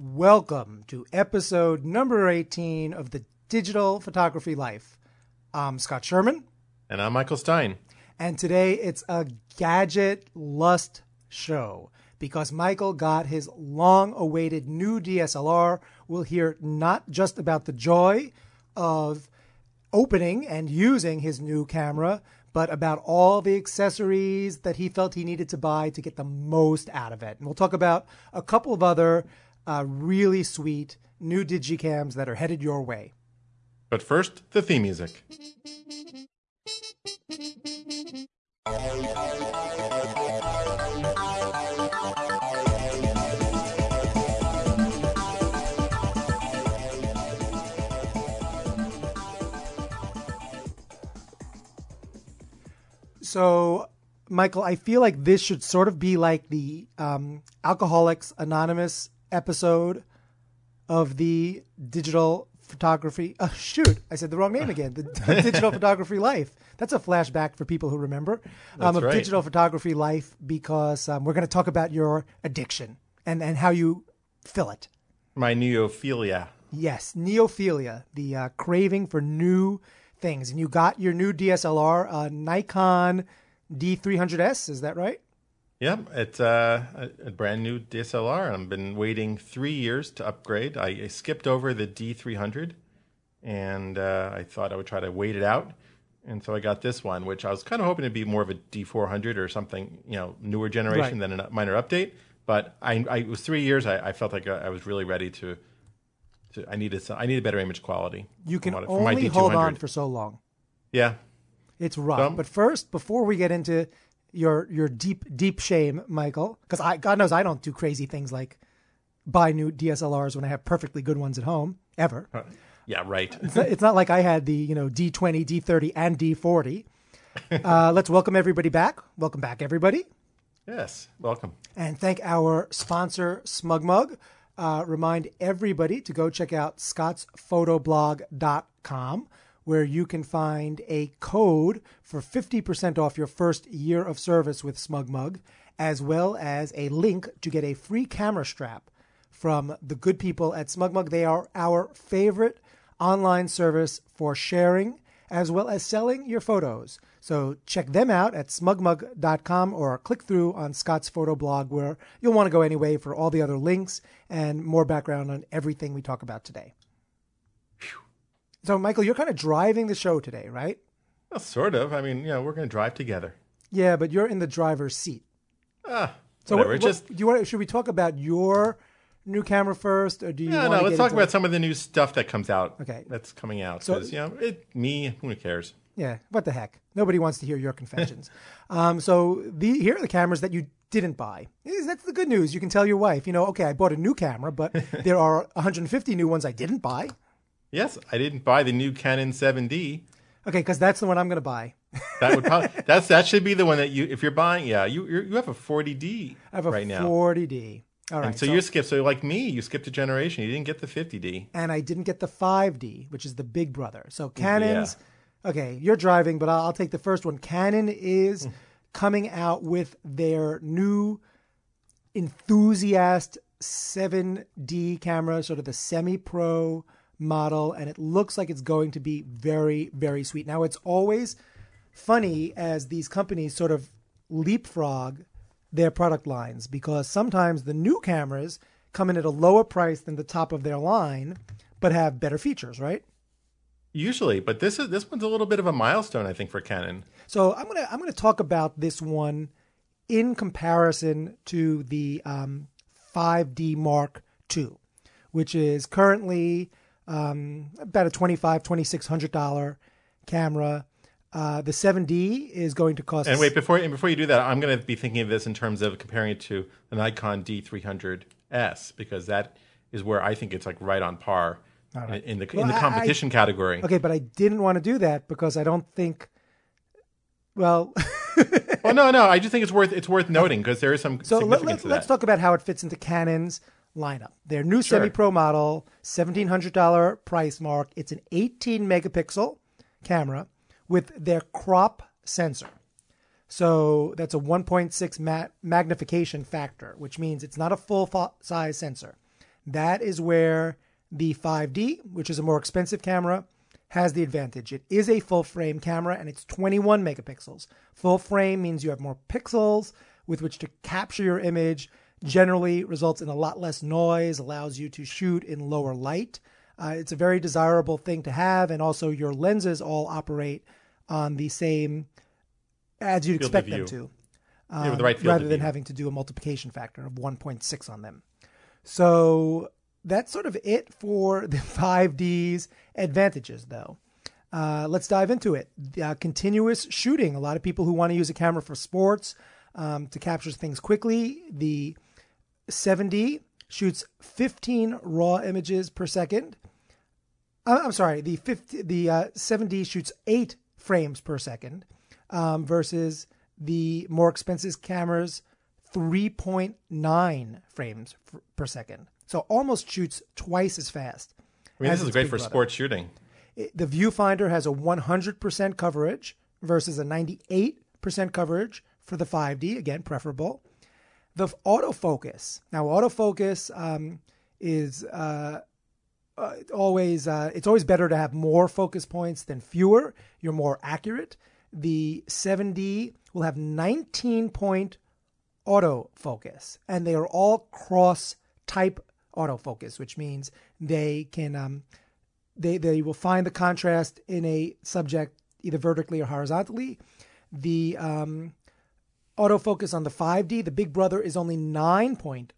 Welcome to episode number 18 of the Digital Photography Life. I'm Scott Sherman, And I'm Michael Stein. and today it's a gadget lust show because Michael got his long awaited new DSLR. We'll hear not just about the joy of opening and using his new camera, but about all the accessories that he felt he needed to buy to get the most out of it. And we'll talk about a couple of other uh, really sweet new digicams that are headed your way. But first, the theme music. So, Michael, I feel like this should sort of be like the um, Alcoholics Anonymous episode of the digital photography. Oh, shoot, I said the wrong name again. The, digital photography life. That's a flashback for people who remember um, of right. digital photography life because um, we're going to talk about your addiction and, and how you fill it. My neophilia. Yes, neophilia, the uh, craving for new things. And you got your new DSLR, uh, Nikon D300S, is that right? Yep, it's uh, a, a brand new DSLR. I've been waiting three years to upgrade. I, I skipped over the D300, and uh, I thought I would try to wait it out. And so I got this one, which I was kind of hoping to be more of a D400 or something, you know, newer generation Right. than a minor update. But I, I it was three years. I, I felt like I, I was really ready to. to I needed some, I needed better image quality. You can from what- from my only hold D200. on for so long. Yeah, It's rough. Some- But first, before we get into your your deep deep shame, Michael, because I God knows I don't do crazy things like buy new DSLRs when I have perfectly good ones at home ever. yeah, right. It's not, it's not like I had the you know D20, D30, and D40. Uh, let's welcome everybody back. Welcome back, everybody. yes, welcome. and thank our sponsor smugmug uh, remind everybody to go check out scottsphotoblog.com where you can find a code for 50% off your first year of service with smugmug as well as a link to get a free camera strap from the good people at smugmug they are our favorite online service for sharing as well as selling your photos. So check them out at smugmug.com or click through on Scott's photo blog where you'll want to go anyway for all the other links and more background on everything we talk about today. So Michael, you're kind of driving the show today, right? Well, sort of. I mean, know, we're going to drive together. Yeah, but you're in the driver's seat. Ah, So whatever. what, It's just what- do you want should we talk about your new camera first or do you yeah, want no. to Let's talk about some of the new stuff that comes out. Okay. that's coming out. So- you know, it me. Who cares? Yeah, what the heck? Nobody wants to hear your confessions. um, so the here are the cameras that you didn't buy. That's the good news. You can tell your wife, you know, okay, I bought a new camera, but there are 150 new ones I didn't buy. Yes, I didn't buy the new Canon 7D. Okay, because that's the one I'm going to buy. That would probably that's that should be the one that you if you're buying. Yeah, you you're, you have a 40D I have a right now. 40D. All right, And so, you skipped. So like me, you skipped a generation. You didn't get the 50D. and I didn't get the 5D, which is the big brother. So Canon's okay. You're driving, but I'll, I'll take the first one. Canon is hmm. coming out with their new enthusiast 7D camera, sort of the semi-pro model, and it looks like it's going to be very, very sweet. Now it's always funny as these companies sort of leapfrog their product lines because sometimes the new cameras come in at a lower price than the top of their line, but have better features, right? Usually, but this is this one's a little bit of a milestone, I think, for Canon. So I'm gonna I'm gonna talk about this one in comparison to the um, 5D Mark II, which is currently um, about a 25 2600 dollar camera. Uh, the 7D is going to cost. And wait, before and before you do that, I'm going to be thinking of this in terms of comparing it to the Nikon D300S because that is where I think it's like right on par in, in the Well, in the I- competition category. Okay, but I didn't want to do that because I don't think. Well, Well, no, no, I just think it's worth it's worth noting because there is some so let, significance let, talk about how it fits into Canon's lineup. Their new Sure. semi-pro model, seventeen hundred dollar price mark. It's an eighteen megapixel camera with their crop sensor. So that's a 1.6 ma- magnification factor, which means it's not a full fo- size sensor. That is where the 5D, which is a more expensive camera, has the advantage. It is a full frame camera and it's 21 megapixels. Full frame means you have more pixels with which to capture your image, generally results in a lot less noise, allows you to shoot in lower light. Uh, it's a very desirable thing to have, and also your lenses all operate on the same as you'd Field expect them to Yeah, the right field rather than view. having to do a multiplication factor of 1.6 on them. So that's sort of it for the 5D's advantages, though. Uh, let's dive into it. Uh, continuous shooting. A lot of people who want to use a camera for sports um, to capture things quickly. The 7D shoots 15 raw images per second. Uh, I'm sorry, the 50, the uh, 7D shoots eight frames per second um, versus the more expensive cameras 3.9 frames f- per second. So almost shoots twice as fast. I mean, this is great for sports shooting. It- the viewfinder has a 100% coverage versus a 98% coverage for the 5D, again, preferable. The autofocus. Now, autofocus um, is uh, uh, always uh, it's always better to have more focus points than fewer. You're more accurate. The 7D will have 19 point autofocus, and they are all cross type autofocus, which means they can um, they they will find the contrast in a subject either vertically or horizontally. The um, autofocus on the 5D, the Big Brother is only nine points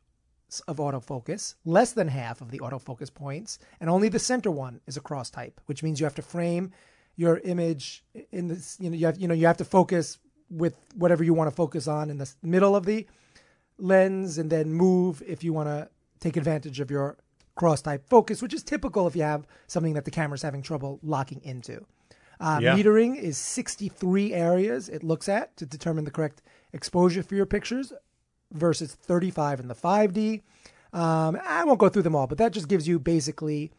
of autofocus, less than half of the autofocus points, and only the center one is a cross type, which means you have to frame your image in this. You know, you have you know you have to focus with whatever you want to focus on in the middle of the lens, and then move if you want to take advantage of your cross type focus, which is typical if you have something that the camera's having trouble locking into. Uh, Yeah. Metering is 63 areas it looks at to determine the correct exposure for your pictures versus 35 in the 5D. Um, I won't go through them all, but that just gives you basically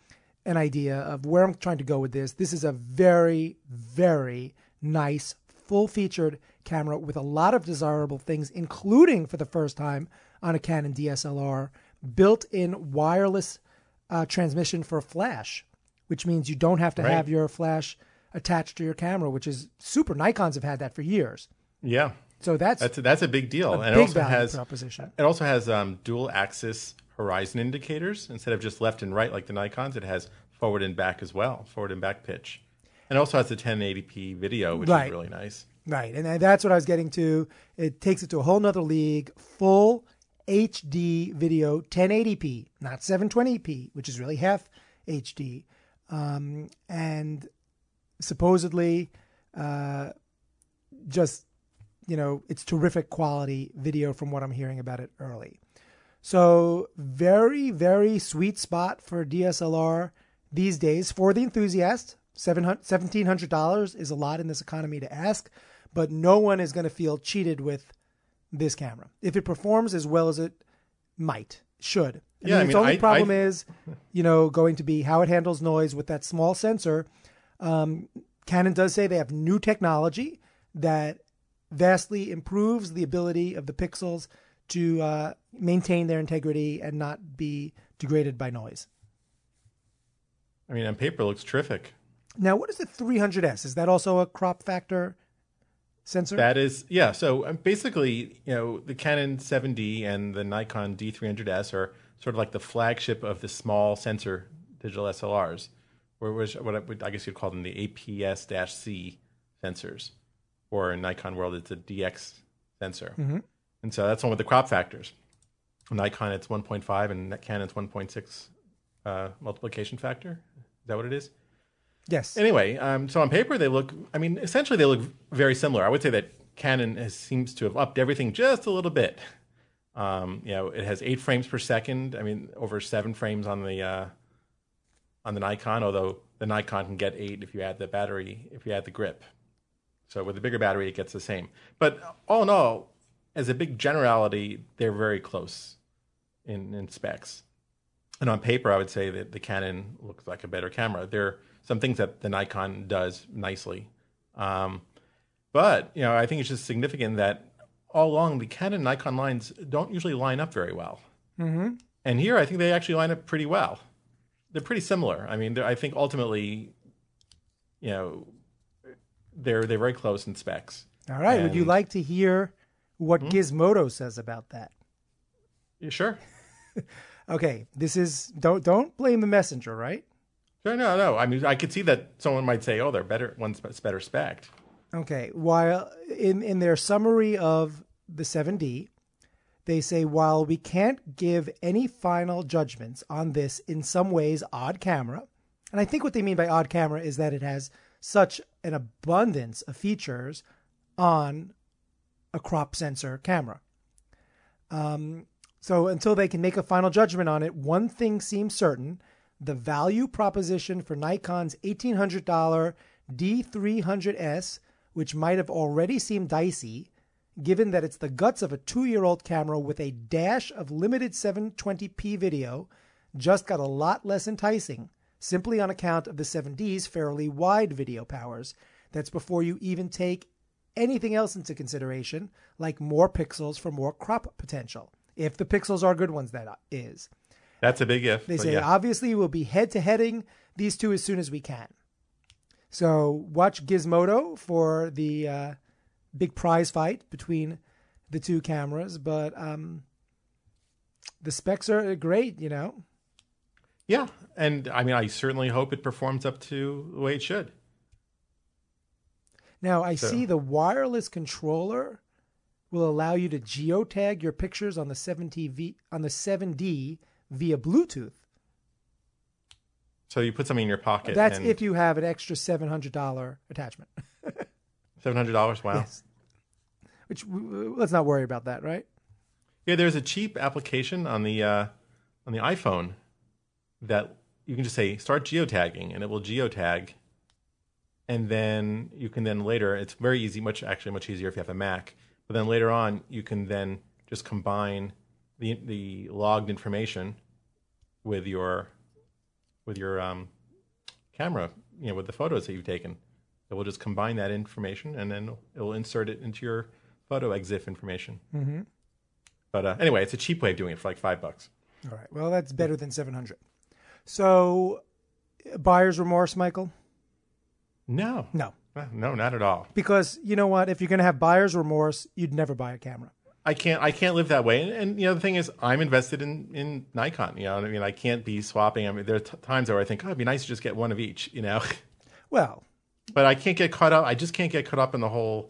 an idea of where I'm trying to go with this. This is a very, very nice, full featured camera with a lot of desirable things, including for the first time on a Canon DSLR, built in wireless uh, transmission for flash, which means you don't have to Right. have your flash attached to your camera, which is super. Nikons have had that for years. Yeah, So that's, that's that's a big deal, a and it also has proposition. it also has um, dual axis horizon indicators instead of just left and right like the Nikon's. It has forward and back as well, forward and back pitch, and it also has the 1080p video, which Right. is really nice. Right, and that's what I was getting to. It takes it to a whole nother league. Full HD video, 1080p, not 720p, which is really half HD, um, and supposedly, uh, just you know, it's terrific quality video from what I'm hearing about it early. So very, very sweet spot for DSLR these days for the enthusiast. Seventeen hundred dollars is a lot in this economy to ask, but no one is going to feel cheated with this camera if it performs as well as it might should. Yeah, I its mean, only I- problem I- is, you know, going to be how it handles noise with that small sensor. Um, Canon does say they have new technology that vastly improves the ability of the pixels to uh, maintain their integrity and not be degraded by noise. I mean, on paper, it looks terrific. Now, what is the 300S? Is that also a crop factor sensor? That is, yeah. So um, basically, you know, the Canon 7D and the Nikon D300S are sort of like the flagship of the small sensor digital SLRs, where which what I guess you'd call them the APS-C sensors, or in Nikon world, it's a DX sensor, and so that's one with the crop factors. Nikon, it's 1.5, and Canon's 1.6 uh, multiplication factor. Is that what it is? yes. Anyway, um, so on paper they look. I mean, essentially they look very similar. I would say that Canon has, seems to have upped everything just a little bit. Um, you know, it has eight frames per second. I mean, over seven frames on the uh, on the Nikon. Although the Nikon can get eight if you add the battery, if you add the grip. So with a bigger battery, it gets the same. But all in all, as a big generality, they're very close in, in specs. And on paper, I would say that the Canon looks like a better camera. There are some things that the Nikon does nicely. Um, but, you know, I think it's just significant that all along the Canon Nikon lines don't usually line up very well. hmm And here, I think they actually line up pretty well. They're pretty similar. I mean, I think ultimately, you know, they're they're very close in specs. All right. Would you like to hear what Hmm? Gizmodo says about that? You sure? Okay, this is don't don't blame the messenger, right? Sure, no, no. I mean, I could see that someone might say, "Oh, they're better. One's better spec." Okay. While in in their summary of the 7D, they say while we can't give any final judgments on this in some ways odd camera, and I think what they mean by odd camera is that it has such an abundance of features on a crop sensor camera. Um, so until they can make a final judgment on it, one thing seems certain: the value proposition for Nikon's eighteen hundred dollar D300S, which might have already seemed dicey, given that it's the guts of a two-year-old camera with a dash of limited 720p video, just got a lot less enticing, simply on account of the 7D's fairly wide video powers. That's before you even take anything else into consideration, like more pixels for more crop potential. If the pixels are good ones, that is. That's a big if. They say yeah. obviously we'll be head to heading these two as soon as we can. So watch Gizmodo for the uh, big prize fight between the two cameras, but um, the specs are great. You know, Yeah, and I mean, I certainly hope it performs up to the way it should. now I So- see the wireless controller will allow you to geotag your pictures on the 7TV on the 7D via Bluetooth. So you put something in your pocket. That's if you have an extra seven hundred dollar attachment. seven hundred dollars. Wow. Yes. Which let's not worry about that, right? Yeah, there's a cheap application on the uh, on the iPhone that you can just say start geotagging, and it will geotag, and then you can then later. It's very easy, much actually much easier if you have a Mac. But then later on, you can then just combine the the logged information with your with your um, camera, you know, with the photos that you've taken. It will just combine that information, and then it will insert it into your photo EXIF information. Mm-hmm. But uh, anyway, it's a cheap way of doing it for like five bucks. All right. Well, that's better than seven hundred. So, uh, buyer's remorse, Michael? No, No, Uh, no, not at all. because you know what? If you're going to have buyer's remorse, you'd never buy a camera. I can't. I can't live that way. And, and you know, the thing is, I'm invested in in Nikon. You know, I mean, I can't be swapping. I mean, there are t- times where I think, oh, it'd be nice to just get one of each. You know, Well, but I can't get caught up. I just can't get caught up in the whole.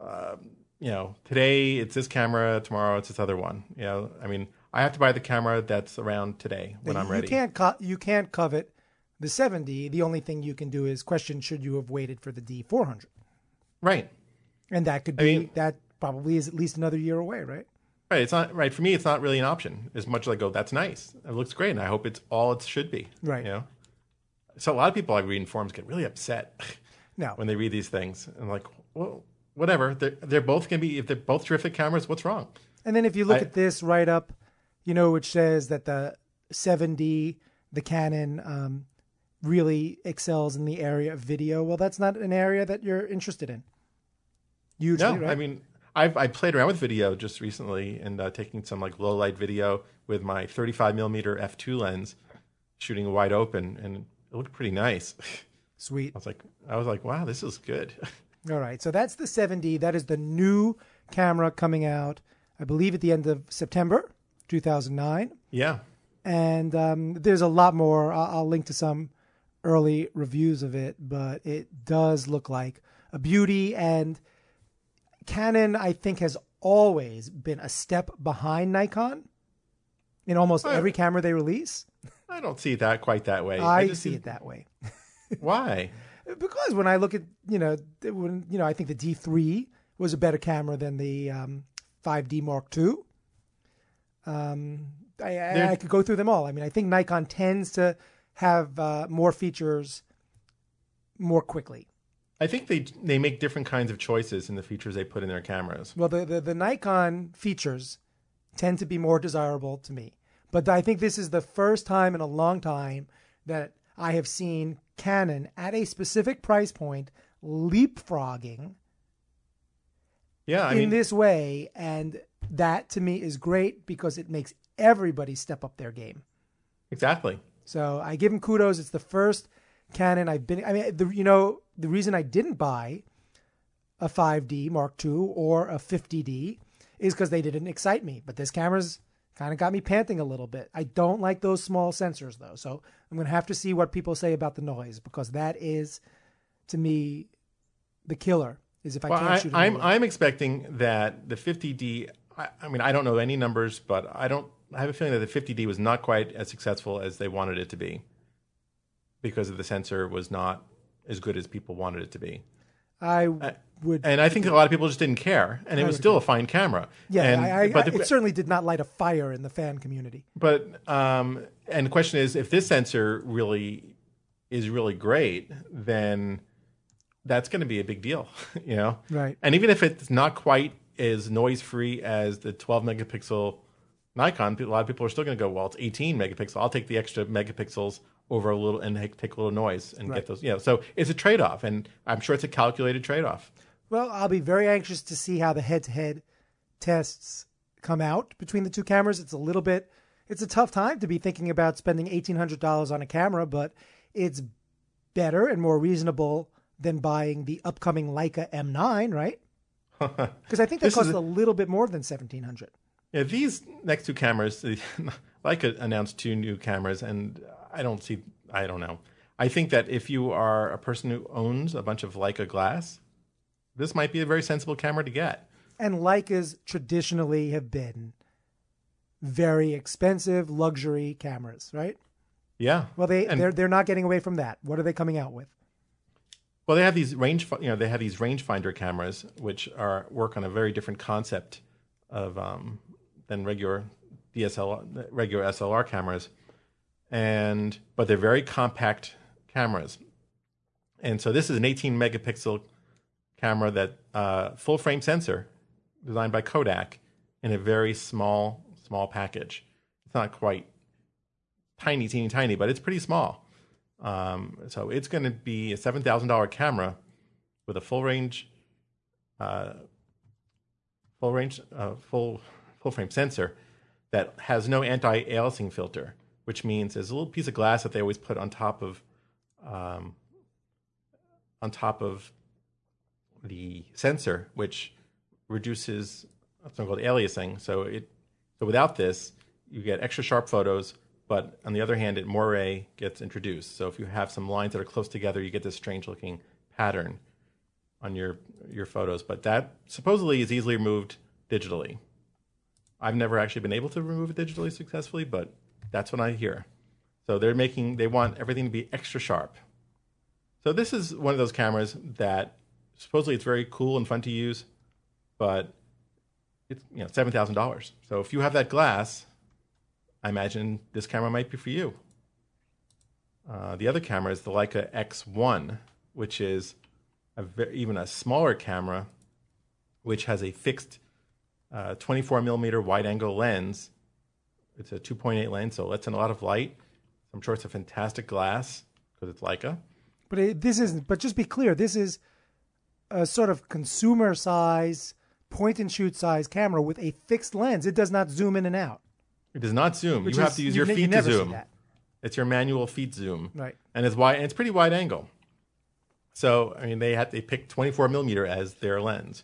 Um, you know, today it's this camera, tomorrow it's this other one. You know, I mean, I have to buy the camera that's around today when I'm you ready. can't co- you can't covet the 7D. The only thing you can do is question: Should you have waited for the D400? Right. And that could I be mean- that probably is at least another year away, right? Right. It's not right for me. It's not really an option. As much as I go, that's nice. It looks great, and I hope it's all it should be. Right. You know. So a lot of people I read in forums get really upset No, when they read these things, and like, well, whatever. They're they're both gonna be if they're both terrific cameras. What's wrong? And then if you look I- at this write up, you know, which says that the 7D, the Canon, um, really excels in the area of video. Well, that's not an area that you're interested in. Usually, No, right? I mean, I've I played around with video just recently and uh, taking some like low light video with my 35 millimeter f2 lens, shooting wide open, and it looked pretty nice. Sweet. I was like, I was like, wow, this is good. All right. So that's the 7D. That is the new camera coming out, I believe, at the end of September 2009. yeah. and um, there's a lot more. I'll, I'll link to some early reviews of it, but it does look like a beauty. And Canon, I think, has always been a step behind Nikon in almost Oh. every camera they release. I don't see that quite that way. I, just see it that way Why? because when I look at you know when you know I think the D3 was a better camera than the um, 5D Mark II. Um, I, I, I could go through them all. I mean, I think Nikon tends to have uh, more features more quickly. I think they they make different kinds of choices in the features they put in their cameras. Well, the, the the Nikon features tend to be more desirable to me, but I think this is the first time in a long time that I have seen Canon at a specific price point leapfrogging Yeah, I in mean, this way and that to me is great because it makes everybody step up their game. Exactly. So I give him kudos. It's the first Canon I've been. I mean, the you know the reason I didn't buy a 5D Mark II or a 50D is because they didn't excite me. But this camera's kind of got me panting a little bit. I don't like those small sensors though, so I'm gonna have to see what people say about the noise because that is, to me, the killer. Is if I Well, can't I, shoot. I'm I'm, I'm expecting that the 50D. I, I mean, I don't know any numbers, but I don't. I have a feeling that the 50D was not quite as successful as they wanted it to be, because of the sensor was not as good as people wanted it to be. I would. And I think a lot of people just didn't care, and it was still a fine camera. yeah, and, I, I, but the, it certainly did not light a fire in the fan community. But um, and the question is, if this sensor really is really great, then that's going to be a big deal, you know. Right. And even if it's not quite as noise free as the 12 megapixel Nikon, a lot of people are still going to go, well, it's 18 megapixel. I'll take the extra megapixels over a little and take a little noise and Right. get those. You know, so it's a trade off, and I'm sure it's a calculated trade off. Well, I'll be very anxious to see how the head-to-head tests come out between the two cameras. It's a little bit, it's a tough time to be thinking about spending eighteen hundred dollars on a camera, but it's better and more reasonable than buying the upcoming Leica M9, right? Because I think that costs a- a little bit more than seventeen hundred. Yeah, these next two cameras, Leica announced two new cameras, and I don't see, I don't know. I think that if you are a person who owns a bunch of Leica glass, this might be a very sensible camera to get. And Leicas traditionally have been very expensive luxury cameras, right? Yeah. Well, they And- they're they're not getting away from that. What are they coming out with? Well, they have these range, you know, they have these rangefinder cameras, which are work on a very different concept of um, than regular DSLR, regular SLR cameras, and but they're very compact cameras. And so this is an 18 megapixel camera that uh, full frame sensor designed by Kodak in a very small small package. It's not quite tiny, teeny, tiny, but it's pretty small. Um, so it's going to be a seven thousand dollar camera with a full range, uh, full range, uh, full full frame sensor that has no anti-aliasing filter, which means there's a little piece of glass that they always put on top of, um, on top of the sensor, which reduces something called aliasing. So it so without this, you get extra sharp photos, but on the other hand, it moire gets introduced. So if you have some lines that are close together, you get this strange looking pattern on your your photos. But that supposedly is easily removed digitally. I've never actually been able to remove it digitally successfully, but that's what I hear. So they're making they want everything to be extra sharp. So this is one of those cameras that supposedly it's very cool and fun to use, but it's you know seven thousand dollars. So if you have that glass, I imagine this camera might be for you. Uh, the other camera is the Leica X1, which is a ve- even a smaller camera, which has a fixed uh, 24 millimeter wide angle lens. It's a 2.8 lens, so it lets in a lot of light. I'm sure it's a fantastic glass because it's Leica. But it, this isn't. But just be clear, this is a sort of consumer size, point and shoot size camera with a fixed lens. It does not zoom in and out. It does not zoom. Which you have to use you your ne- you feet to never see zoom. that. It's your manual feet zoom. Right. And it's wide and it's pretty wide angle. So I mean they had they picked 24 millimeter as their lens.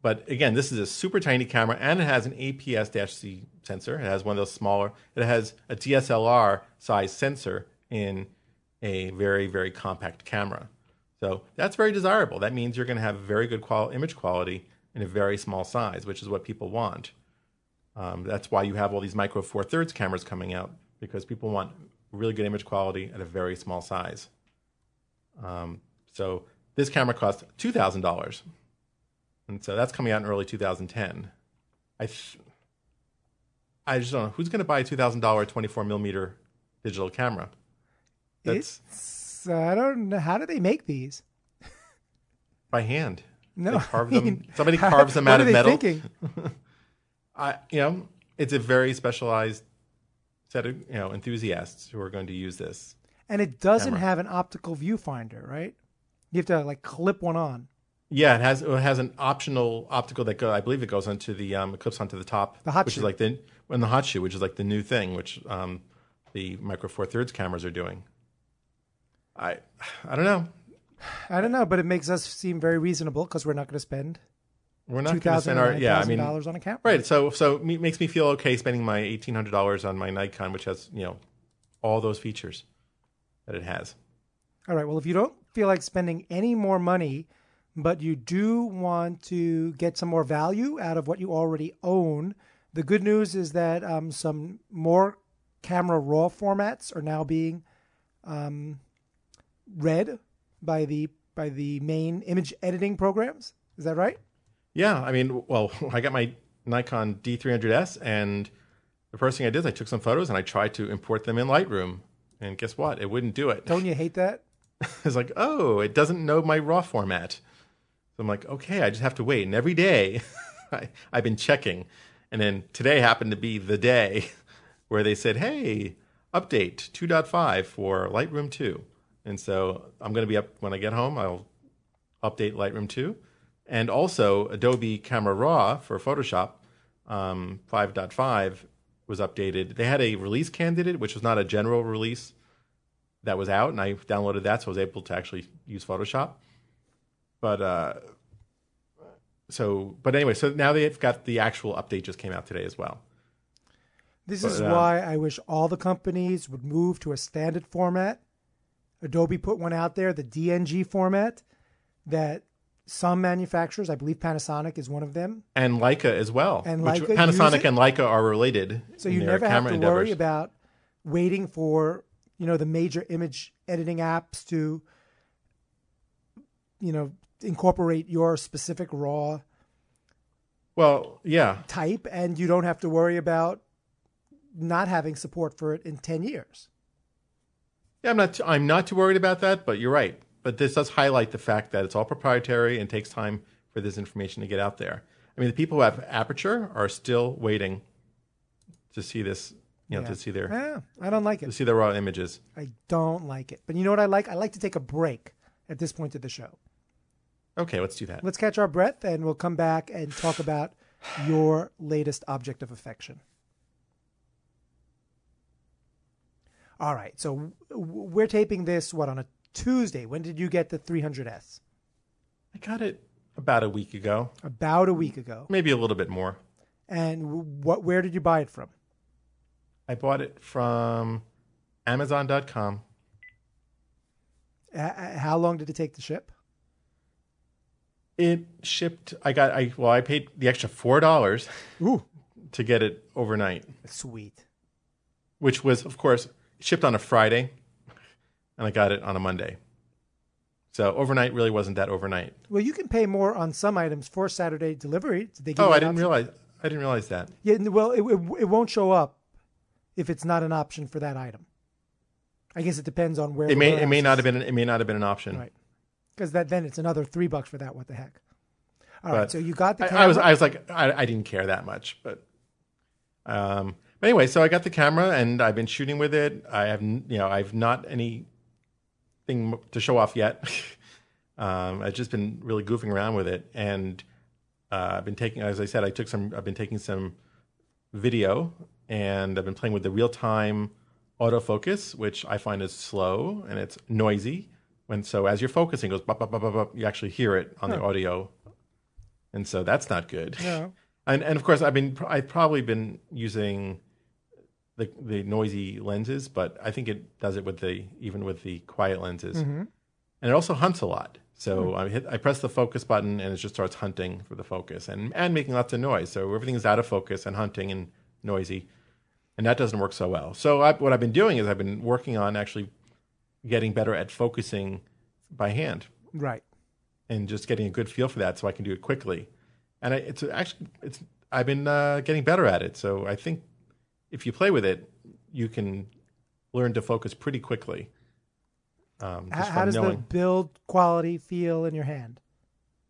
But again, this is a super tiny camera and it has an APS-C sensor. It has one of those smaller. It has a DSLR size sensor in a very very compact camera. So that's very desirable. That means you're going to have very good qual- image quality in a very small size, which is what people want. Um, that's why you have all these micro four thirds cameras coming out because people want really good image quality at a very small size. Um, so this camera costs two thousand dollars, and so that's coming out in early 2010. I th- I just don't know who's going to buy a two thousand dollar 24 millimeter digital camera. That's It's, I don't know. How do they make these? by hand. No, carve I mean, Somebody carves them out of metal. I, you know, it's a very specialized set of you know enthusiasts who are going to use this. And it doesn't Camera. have an optical viewfinder, right? You have to like clip one on. Yeah, it has it has an optional optical that go. I believe it goes onto the um, it clips onto the top, The hot which shoe. is like the when the hot shoe, which is like the new thing, which um, the micro four thirds cameras are doing. I I don't know. I don't know, but it makes us seem very reasonable because we're not going to spend We're not going to spend our yeah. I mean, dollars on a camera. right. So so it makes me feel okay spending my eighteen hundred dollars on my Nikon, which has you know all those features that it has. All right. Well, if you don't feel like spending any more money, but you do want to get some more value out of what you already own, the good news is that um, some more camera raw formats are now being um, read by the by the main image editing programs. Is that right? Yeah, I mean, well, I got my Nikon D300S, and the first thing I did is I took some photos and I tried to import them in Lightroom, and guess what? It wouldn't do it. Don't you hate that? It's like, oh, it doesn't know my RAW format. So I'm like, okay, I just have to wait. And every day, I, I've been checking, and then today happened to be the day where they said, hey, update 2.5 for Lightroom 2. And so I'm going to be up when I get home. I'll update Lightroom 2. And also, Adobe Camera Raw for Photoshop um, 5.5 was updated. They had a release candidate, which was not a general release that was out, and I downloaded that, so I was able to actually use Photoshop. But uh, so, but anyway, so now they've got the actual update just came out today as well. This is uh, why I wish all the companies would move to a standard format. Adobe put one out there, the DNG format, that some manufacturers, I believe Panasonic is one of them, And Leica as well. And which Leica Panasonic and Leica are related. so you never have to endeavors. worry about waiting for you know the major image editing apps to you know incorporate your specific raw Well, yeah, type, and you don't have to worry about not having support for it in ten years. Yeah, I'm not. I'm not too worried about that. But you're right. But this does highlight the fact that it's all proprietary and takes time for this information to get out there. I mean, the people who have Aperture are still waiting to see this. You know, Yeah. to see their Yeah, I don't like it. to see their raw images. I don't like it. But you know what I like? I like to take a break at this point of the show. Okay, let's do that. Let's catch our breath and we'll come back and talk about your latest object of affection. All right. So we're taping this, what, on a Tuesday. When did you get the 300S? I got it about a week ago, About a week ago. maybe a little bit more. And what? where did you buy it from? I bought it from Amazon.com. How long did it take to ship? It shipped. I got. I well, I paid the extra four dollars to get it overnight, sweet. which was, of course, shipped on a Friday, and I got it on a Monday. So overnight really wasn't that overnight. Well, you can pay more on some items for Saturday delivery. Did they give Oh, I didn't option? realize. I didn't realize that. Yeah, well, it, it, it won't show up if it's not an option for that item. I guess it depends on where It may. It may not is. have been. It may not have been an option. Right. Because that then it's another three bucks for that. What the heck? All right. But So you got the I, camera. I was. I was like. I, I didn't care that much, but. Um. But anyway, so I got the camera and I've been shooting with it. I have. You know. I've not anything to show off yet. um. I've just been really goofing around with it, and uh, I've been taking. As I said, I took some. I've been taking some video, and I've been playing with the real time autofocus, which I find is slow and it's noisy. When so as you're focusing, it goes bop, bop, bop, bop, bop, you actually hear it on the audio, and so that's not good. No. And and of course, I've been I've probably been using the the noisy lenses, but I think it does it with the even with the quiet lenses, Mm-hmm. and it also hunts a lot. So I hit I press the focus button and it just starts hunting for the focus and and making lots of noise. So everything is out of focus and hunting and noisy, and that doesn't work so well. So I, what I've been doing is I've been working on actually getting better at focusing by hand right. and just getting a good feel for that so I can do it quickly. And I, it's actually it's I've been uh, getting better at it. So I think if you play with it, you can learn to focus pretty quickly. Um, how from does the build quality feel in your hand?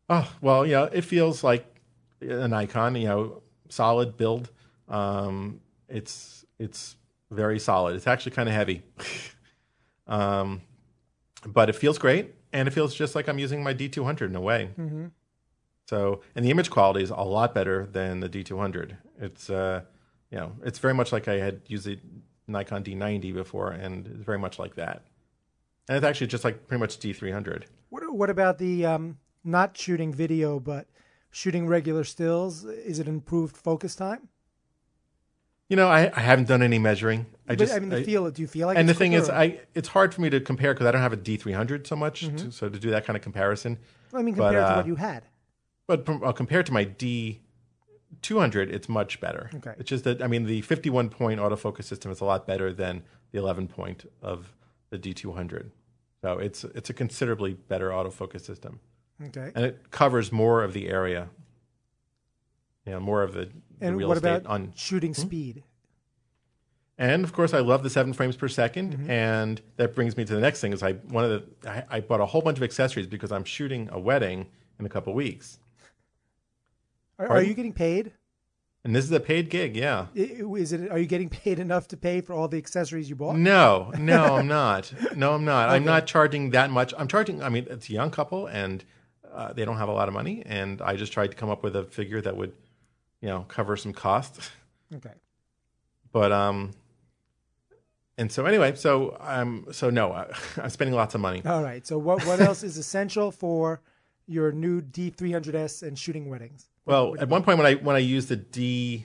Oh well, know, it feels like a Nikon. You know, solid build. Um, it's it's very solid. It's actually kind of heavy, um, but it feels great. and it feels just like I'm using my D200 in a way. Mm-hmm. So, and the image quality is a lot better than the D200. It's, uh, you know, it's very much like I had used the Nikon D90 before, and it's very much like that. And it's actually just like pretty much D300. What what about the um, not shooting video but shooting regular stills? Is it improved focus time? You know, I, I haven't done any measuring. I But just I mean, the I- feel. Do you feel like? and the thing is? I it's hard for me to compare because I don't have a D300 so much, Mm-hmm. to, so to do that kind of comparison. I mean, but, compared to uh, what you had. But uh, compared to my D200, it's much better. Okay. It's just that I mean, the 51 point autofocus system is a lot better than the 11 point of the D200. So it's it's a considerably better autofocus system, Okay. and it covers more of the area. You know, more of the, the And real what estate about on shooting speed? And of course, I love the seven frames per 2nd Mm-hmm. and that brings me to the next thing. Is I one of the I, I bought a whole bunch of accessories because I'm shooting a wedding in a couple weeks, Are, are you getting paid? and this is a paid gig. Yeah, Is it? Are you getting paid enough to pay for all the accessories you bought? no, no, I'm not. No, I'm not. I'm not charging that much. I'm charging. I mean, it's a young couple, and uh, they don't have a lot of money, and I just tried to come up with a figure that would, you know, cover some costs. Okay. But um, and so anyway, so I'm so no, I, I'm spending lots of money. All right. So what what else is essential for your new D300S and shooting weddings? Well, at one point when I when I used the D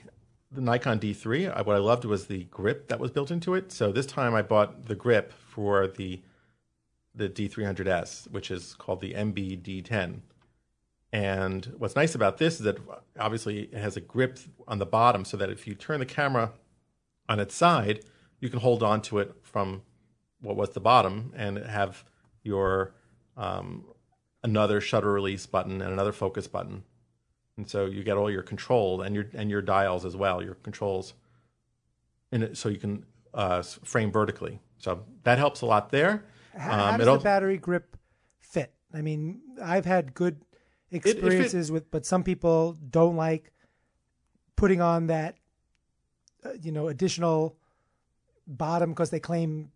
the Nikon D3, I, what I loved was the grip that was built into it. So this time I bought the grip for the the D300S, which is called the MB D10. And what's nice about this is that obviously it has a grip on the bottom, so that if you turn the camera on its side, you can hold on to it from what was the bottom and have your um, another shutter release button and another focus button and so you get all your control and your and your dials as well, your controls, and it, so you can uh, frame vertically. So that helps a lot there. How, Um, does it the battery grip fit? I mean, I've had good it- experiences with, but some people don't like putting on that, uh, you know, additional bottom because they claim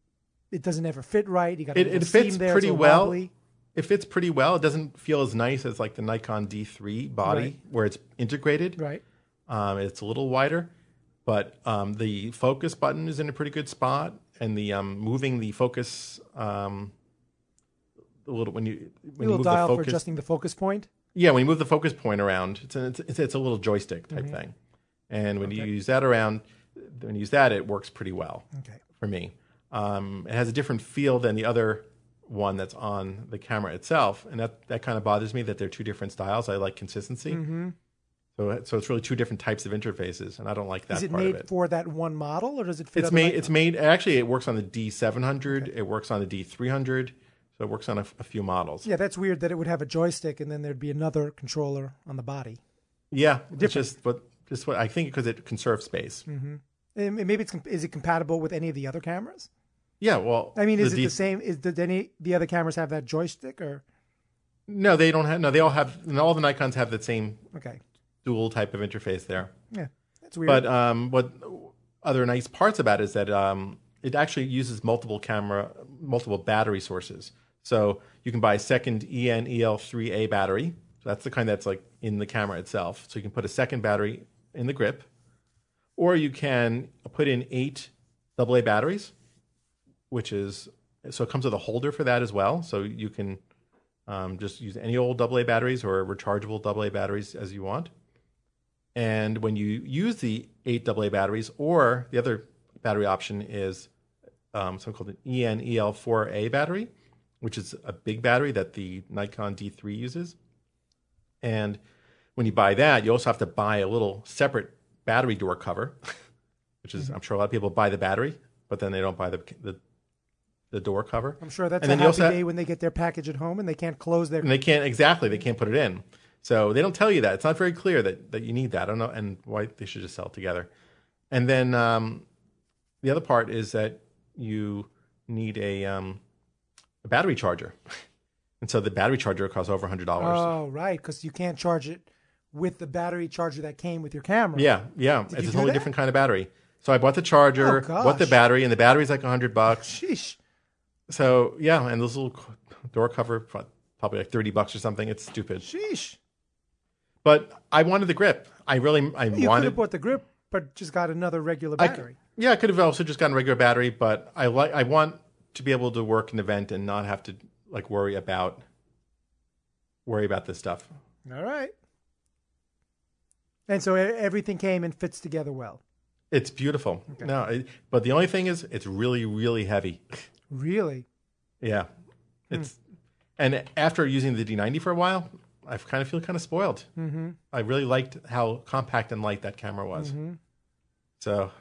it doesn't ever fit right. You got It- it fits there, pretty all well. wobbly. It fits pretty well. It doesn't feel as nice as like the Nikon D3 body Right. where it's integrated. right? Um, it's a little wider, but um, the focus button is in a pretty good spot, and the um, moving the focus um, a little when you when you little move dial the for focus, adjusting the focus point. Yeah, when you move the focus point around, it's a, it's, it's a little joystick type thing. And when you use that around, when you use that, it works pretty well Okay. for me. Um, it has a different feel than the other one that's on the camera itself, and that, that kind of bothers me that they're two different styles. I like consistency. Mm-hmm. So, so it's really two different types of interfaces, and I don't like that Is it made it. for that one model, or does it fit? It's made. It's made. Actually, it works on the D700. It works on the D300. So it works on a, a few models. Yeah, that's weird that it would have a joystick and then there'd be another controller on the body. Yeah, just what just what I think because it conserves space. And maybe it's is it compatible with any of the other cameras? Yeah, well, I mean, is it D- the same? Is did any the other cameras have that joystick or No, they don't have. No, they all have. and All the Nikon's have the same okay? dual type of interface there. Yeah, that's weird. But um, what other nice parts about it is that um, it actually uses multiple camera, multiple battery sources. So you can buy a second E EN EL3A battery. So that's the kind that's like in the camera itself. So you can put a second battery in the grip, or you can put in eight AA batteries, which is so it comes with a holder for that as well. So you can um, just use any old AA batteries or rechargeable AA batteries as you want. And when you use the eight AA batteries, or the other battery option is um, something called an E EN EL4A battery, which is a big battery that the Nikon D3 uses. And when you buy that, you also have to buy a little separate battery door cover, which is I'm sure a lot of people buy the battery, but then they don't buy the the, the door cover. I'm sure that's and a then you happy also- day when they get their package at home and they can't close their. and they can't exactly they can't put it in so they don't tell you that it's not very clear that, that you need that i don't know and why they should just sell it together and then um, the other part is that you need a, um, a battery charger and so the battery charger costs over $100 Oh, right, because you can't charge it with the battery charger that came with your camera. yeah yeah it's a totally that? different kind of battery so i bought the charger Oh, bought the battery and the battery's like 100 bucks Sheesh. So yeah, and those little door cover, probably like thirty bucks or something. It's stupid, Sheesh. but I wanted the grip. I really, I You could wanted. have bought the grip, but just got another regular I- battery. yeah, I could have also just gotten a regular battery, but I like. I want to be able to work an event and not have to like worry about worry about this stuff. All right. And so e- everything came and fits together well. It's beautiful. No, it, but the only thing is, it's really, really heavy. Really? Yeah, it's and after using the D90 for a while, I kind of feel kind of spoiled. Mm-hmm. I really liked how compact and light that camera was. So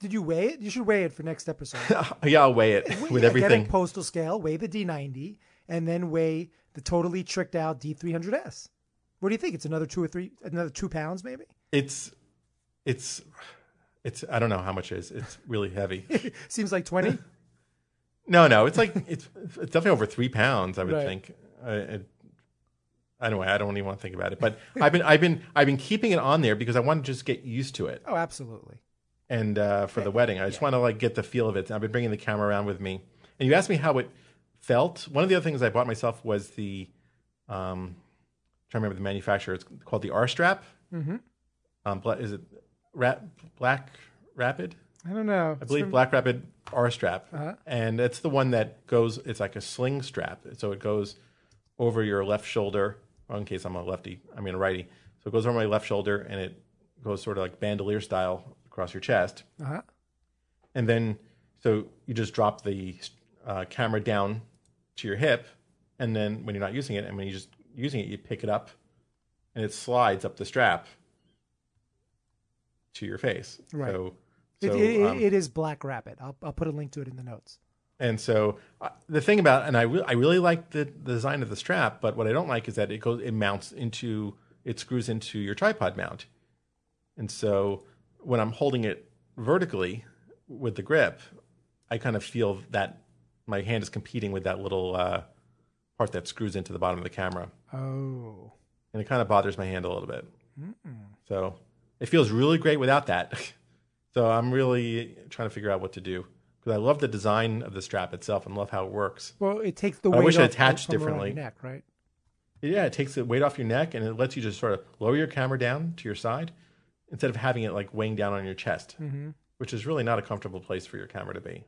Did you weigh it? You should weigh it for next episode. yeah, I'll weigh it with everything. Get a postal scale, weigh the D90, and then weigh the totally tricked out D300S. What do you think? It's another two or three, another two pounds, maybe? It's it's it's I don't know how much it is. It's really heavy. Seems like 20. no, no, it's like it's it's definitely over three pounds. I would Right. think. I, it, anyway, I don't even want to think about it. But I've been I've been I've been keeping it on there because I want to just get used to it. oh, absolutely. and uh, for the wedding. I just want to like get the feel of it. I've been bringing the camera around with me. And you asked me how it felt. One of the other things I bought myself was the, um, trying to remember the manufacturer. It's called the R Strap. Mm-hmm. Um, is it Ra- Black Rapid? I don't know. I believe Black Rapid R Strap, Uh-huh. and it's the one that goes. It's like a sling strap, so it goes over your left shoulder. Well, in case I'm a lefty, I mean a righty, so it goes over my left shoulder, and it goes sort of like bandolier style across your chest Uh-huh. and then so you just drop the uh, camera down to your hip, and then when you're not using it, and when you're just using it, you pick it up, and it slides up the strap to your face. Right. So, so it, um, it is Black Rapid. I'll, I'll put a link to it in the notes. and so uh, the thing about and I re- I really like the, the design of the strap, but what I don't like is that it goes it mounts into it screws into your tripod mount, and so when I'm holding it vertically with the grip, I kind of feel that my hand is competing with that little uh, part that screws into the bottom of the camera, Oh. and it kind of bothers my hand a little bit. So it feels really great without that. so I'm really trying to figure out what to do because I love the design of the strap itself and love how it works. Well, it takes the weight. I wish it off attached differently. your neck, right? Yeah, it takes the weight off your neck and it lets you just sort of lower your camera down to your side instead of having it like weighing down on your chest, Mm-hmm. which is really not a comfortable place for your camera to be.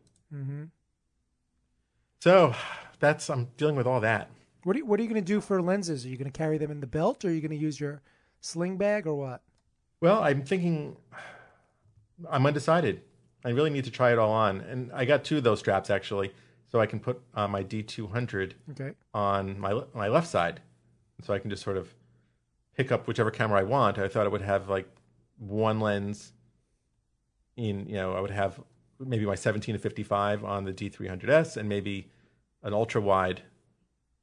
So that's I'm dealing with all that. What are you, what are you going to do for lenses? Are you going to carry them in the belt, or are you going to use your sling bag, or what? Well, I'm thinking I'm undecided. I really need to try it all on, and I got two of those straps actually, so I can put uh, my D200 Okay. on my my left side, so I can just sort of pick up whichever camera I want. I thought it would have like one lens. In you know, I would have maybe my 17 to 55 on the D300s, and maybe an ultra wide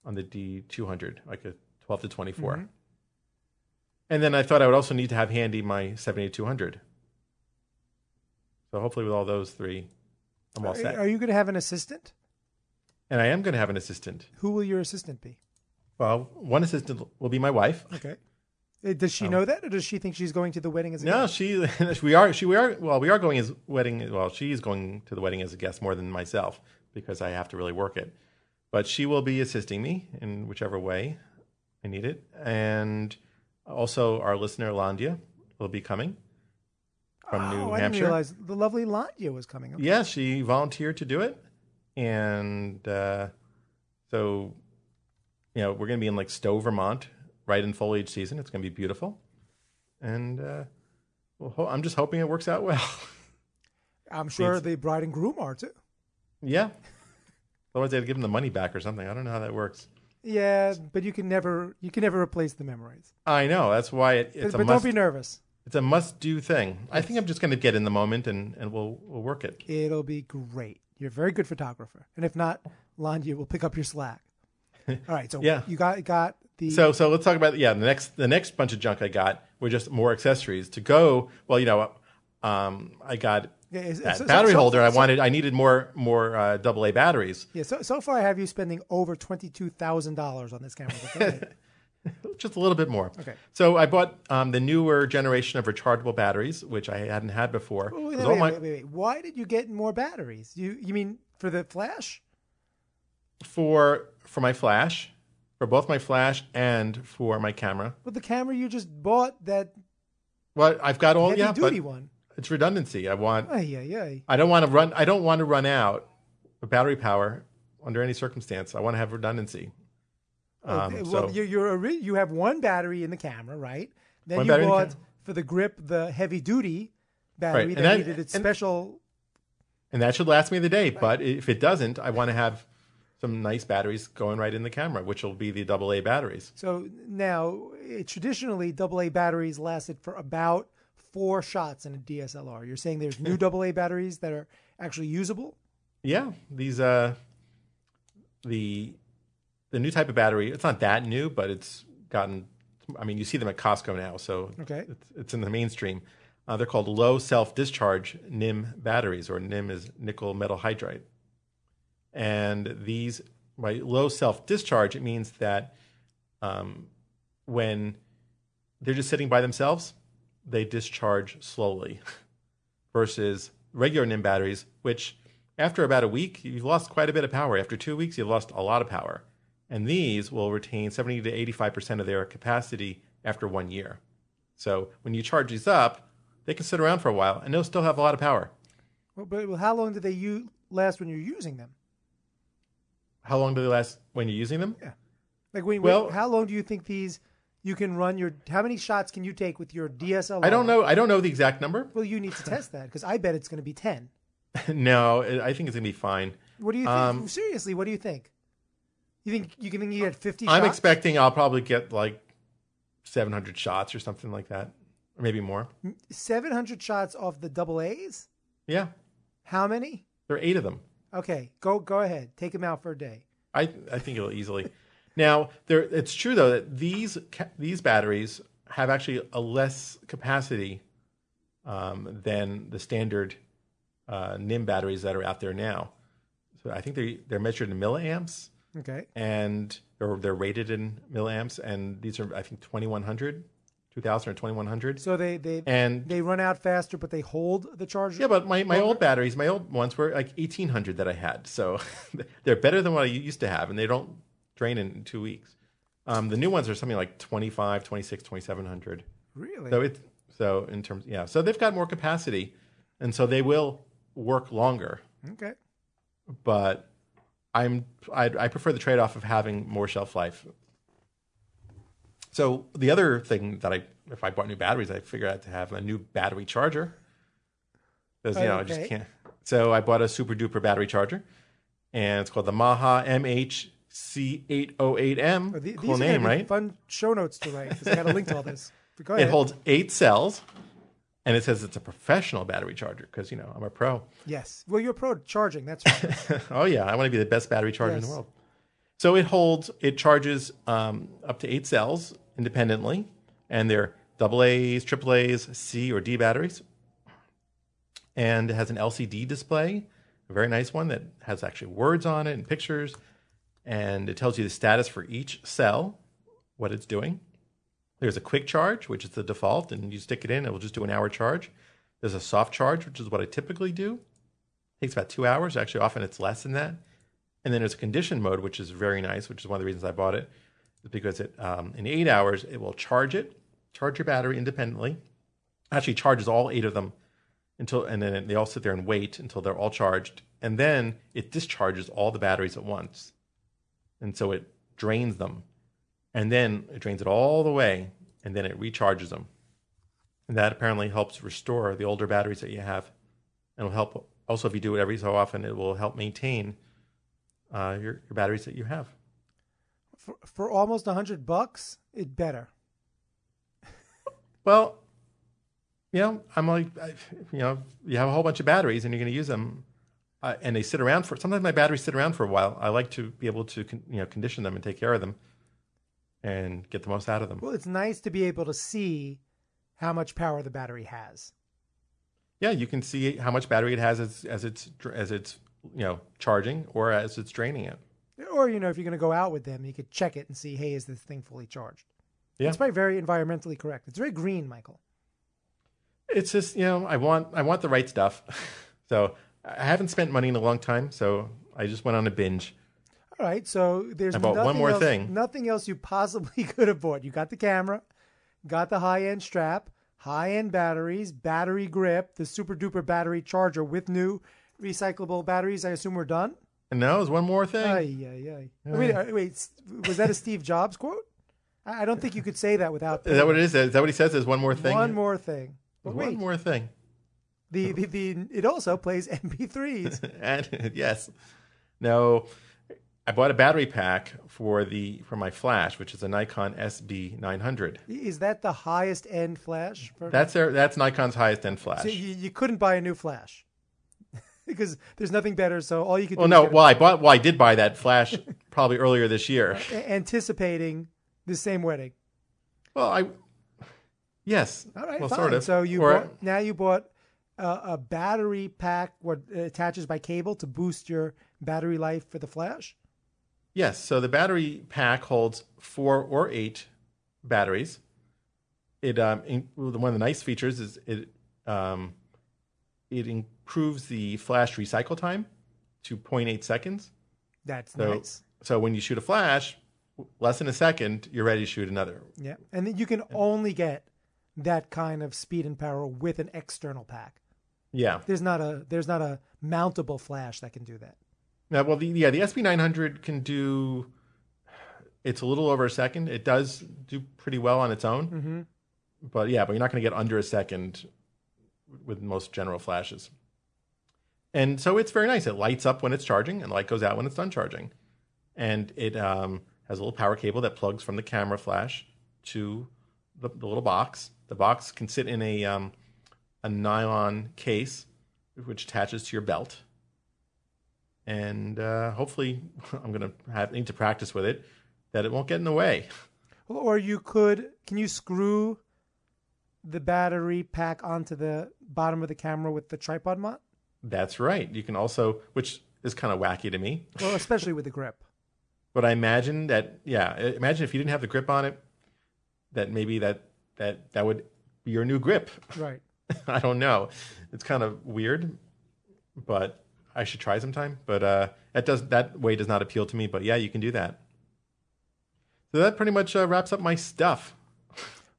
on the D200, like a 12 to 24. And then I thought I would also need to have handy my 7200. So hopefully, with all those three, I'm all Are, set. are you going to have an assistant? And I am going to have an assistant. Who will your assistant be? Well, one assistant will be my wife. Okay. Uh, Does she know that, or does she think she's going to the wedding as a. No, guest? she we are she we are well we are going as wedding well she's going to the wedding as a guest more than myself because I have to really work it. But she will be assisting me in whichever way I need it. And also our listener Landia will be coming from New oh, I didn't Hampshire. realize the lovely Landia was coming. Okay. Yeah, she volunteered to do it, and uh, so you know we're going to be in like Stowe, Vermont, right in foliage season. It's going to be beautiful, and uh, well, ho- I'm just hoping it works out well. I'm sure the bride and groom are too. yeah, otherwise they'd give them the money back or something. I don't know how that works. Yeah, but you can never you can never replace the memories. I know that's why it, it's but a don't be nervous. It's a must-do thing. I think I'm just going to get in the moment and and we'll we'll work it. It'll be great. You're a very good photographer, and if not, Landia will pick up your slack. All right, so Yeah. you got got the So so let's talk about yeah the next the next bunch of junk I got were just more accessories to go. Well, you know, um, I got Yeah, that so- so- battery so- holder. I wanted I needed more more uh, double A batteries. Yeah, so so far I have you spending over twenty two thousand dollars on this camera. but go ahead. Just a little bit more. Okay. So I bought um, the newer generation of rechargeable batteries, which I hadn't had before. Wait, wait, wait, my- wait, wait, wait. Why did you get more batteries? You you mean for the flash? for for my flash, for both my flash and for my camera. But the camera you just bought, that Well, I've got all heavy yeah, duty one. it's redundancy. I want Ay, ay, ay. I don't want to run I don't want to run out of battery power under any circumstance. I want to have redundancy. Um, Okay, so well, you're, you're ori- you have one battery in the camera, right? Then you in the bought for the grip the heavy duty battery Right, that, that- needed its and- special. and that should last me the day. But if it doesn't, I want to have some nice batteries going right in the camera, which will be the double A batteries. So now, eh, traditionally, AA batteries lasted for about four shots in a DSLR. You're saying there's new AA batteries that are actually usable? Yeah, these uh, the the new type of battery. It's not that new, but it's gotten. I mean, you see them at Costco now, so Okay. it's, it's in the mainstream. Uh, they're called low self discharge NiMH batteries, or NiMH is nickel metal hydride. And these, by low self discharge, it means that um, when they're just sitting by themselves, they discharge slowly versus regular NiMH batteries, which after about a week, you've lost quite a bit of power. After two weeks, you've lost a lot of power. And these will retain 70 to 85% of their capacity after one year. So when you charge these up, they can sit around for a while and they'll still have a lot of power. Well, but how long do they u- last when you're using them? How long do they last when you're using them? Yeah. Like, when, Well- when- how long do you think these you can run your? How many shots can you take with your DSLR? I don't know. I don't know the exact number. Well, you need to test that because I bet it's going to be ten. no, I think it's gonna be fine. What do you think? Um, Seriously, what do you think? You think you can think you get fifty? I'm shots? expecting I'll probably get like 700 shots or something like that, or maybe more. seven hundred shots off the double A's. Yeah, How many? there are eight of them. Okay, go go ahead. Take them out for a day. I I think it'll easily. Now, there it's true though that these ca- these batteries have actually a less capacity um, than the standard uh, NiMH batteries that are out there now. So I think they they're measured in milliamps Okay. and they're they're rated in milliamps, and these are I think 2100, 2000 or 2100. So they they And they run out faster, but they hold the charge. yeah, but my, my old batteries, my old ones were like 1800 that I had. So they're better than what I used to have, and they don't drain in two weeks. Um, the new ones are something like 25, 26, 2700. really. So it's so in terms, yeah. So they've got more capacity, and so they will work longer. okay. But I'm I, I prefer the trade off of having more shelf life. So the other thing that I, if I bought new batteries, I figured out to have a new battery charger because you know I just can't. So I bought a super duper battery charger, and it's called the Maha MHC808M. Well, the- cool name, right? Fun show notes to write because I got a link to all this. Go ahead. It holds eight cells, and it says it's a professional battery charger because you know I'm a pro. yes. Well, you're a pro charging. That's right. oh yeah, I want to be the best battery charger in the world. So it holds, it charges um, up to eight cells independently, and they're double A's, triple A's, C or D batteries, and it has an LCD display, a very nice one that has actually words on it and pictures, and it tells you the status for each cell, what it's doing. There's a quick charge, which is the default, and you stick it in, it will just do an hour charge. There's a soft charge, which is what I typically do. takes about two hours. Actually, often it's less than that. And then there's a condition mode, which is very nice, which is one of the reasons I bought it, because it um, in eight hours it will charge it, charge your battery independently. Actually, charges all eight of them until, and then they all sit there and wait until they're all charged, and then it discharges all the batteries at once, and so it drains them, and then it drains it all the way, and then it recharges them, and that apparently helps restore the older batteries that you have, and will help. Also, if you do it every so often, it will help maintain uh, your, your batteries that you have. for, for almost a hundred bucks, it better. Well, you know, I'm like, I, you know, you have a whole bunch of batteries and you're going to use them, uh, and they sit around for. Sometimes my batteries sit around for a while. I like to be able to, con, you know, condition them and take care of them, and get the most out of them. Well, it's nice to be able to see how much power the battery has. Yeah, you can see how much battery it has as, as it's as it's you know charging or as it's draining it. Or you know, if you're going to go out with them, you could check it and see, hey, is this thing fully charged? Yeah. It's probably very environmentally correct. It's very green, Michael. It's just you know I want I want the right stuff, so I haven't spent money in a long time, so I just went on a binge. All right, so there's I bought one nothing more else, thing. Nothing else you possibly could have bought. You got the camera, got the high end strap, high end batteries, battery grip, the super duper battery charger with new recyclable batteries. I assume we're done. And now there's one more thing. Ay, ay, ay. Wait, uh, wait, was that a Steve Jobs quote? I don't think you could say that without Is that what it is? Is that what he says? There's one more thing. one more thing. But One wait, more thing. the, the, the it also plays MP3s. and yes, no, I bought a battery pack for the for my flash, which is a Nikon SB900. Is that the highest end flash? For, That's that's Nikon's highest end flash. so you, you couldn't buy a new flash because there's nothing better. So all you could do well, no, well I bought well I did buy that flash probably earlier this year. a- anticipating the same wedding. Well, I yes, All right, well fine. sort of. So you Or- bought, now you bought a, a battery pack what attaches by cable to boost your battery life for the flash. Yes, so the battery pack holds four or eight batteries. It um, in, one of the nice features is it um, it improves the flash recycle time to 0.8 seconds. That's So nice. so when you shoot a flash, less than a second, you're ready to shoot another. Yeah, and then you can only get that kind of speed and power with an external pack. Yeah. There's not a there's not a mountable flash that can do that. Now, well, the yeah, the SB900 can do. It's a little over a second. It does do pretty well on its own, Mm-hmm. but yeah, but you're not going to get under a second with most general flashes. And so it's very nice. It lights up when it's charging, and light goes out when it's done charging. And it um, has a little power cable that plugs from the camera flash to the, the little box. The box can sit in a um, a nylon case, which attaches to your belt and uh, hopefully I'm gonna have need to practice with it that it won't get in the way. Or you could can you screw the battery pack onto the bottom of the camera with the tripod mount? That's right. You can also, which is kind of wacky to me, Well, especially with the grip. but I imagine that yeah, imagine if you didn't have the grip on it, that maybe that that that would be your new grip. Right. I don't know. It's kind of weird, but I should try sometime. But uh, that does that way does not appeal to me. But yeah, you can do that. So that pretty much uh, wraps up my stuff.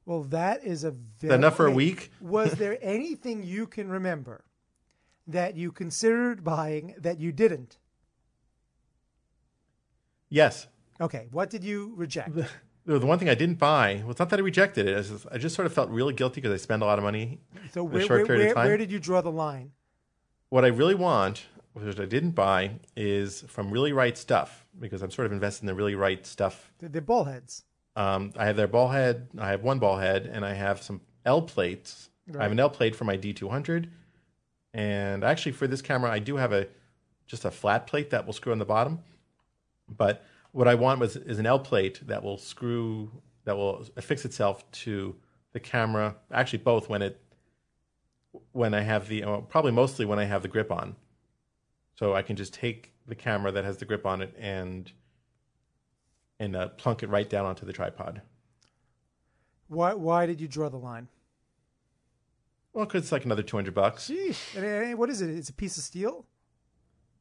Well, that is a very enough for a week? Was there anything you can remember that you considered buying that you didn't? Yes. Okay, what did you reject? The the one thing I didn't buy, well, it's not that I rejected it. It's just, I just sort of felt really guilty because I spend a lot of money So in a where, short where, period where, of time. where did you draw the line? what I really want, which I didn't buy, is from Really Right Stuff because I'm sort of invested in the Really Right Stuff. The, the ball heads. Um, I have their ball head, I have one ball head, and I have some L plates. I have an L plate for my D200, and actually for this camera, I do have a just a flat plate that will screw on the bottom. But what I want was is an L plate that will screw that will affix itself to the camera. Actually, both when it when I have the uh, probably mostly when I have the grip on. So I can just take the camera that has the grip on it and and uh, plunk it right down onto the tripod. Why, why did you draw the line? Well, because it's like another two hundred bucks. Gee, and, and what is it? It's a piece of steel?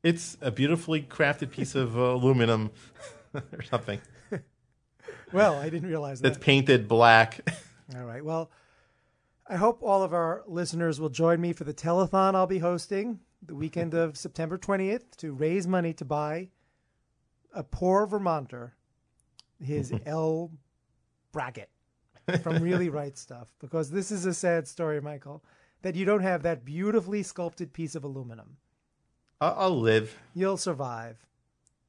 It's a beautifully crafted piece of uh, aluminum or something Well, I didn't realize that. painted black. All right. Well, I hope all of our listeners will join me for the telethon I'll be hosting the weekend of September 20th to raise money to buy a poor Vermonter his L bracket from Really Right Stuff because this is a sad story, Michael, that you don't have that beautifully sculpted piece of aluminum. I'll, I'll live, You'll survive.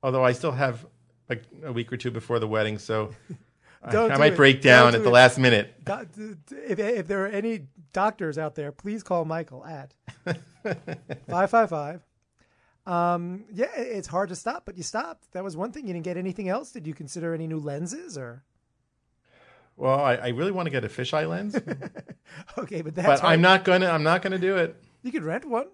although I still have like a week or two before the wedding, so Don't I do might it. break down do at the it. last minute. Do- If, if there are any doctors out there, please call Michael at 555. Um, yeah, it's hard to stop, but you stopped. That was one thing. You didn't get anything else. Did you consider any new lenses or? Well, I, I really want to get a fisheye lens, Okay, but that's but hard. I'm not gonna. I'm not gonna do it. You could rent one.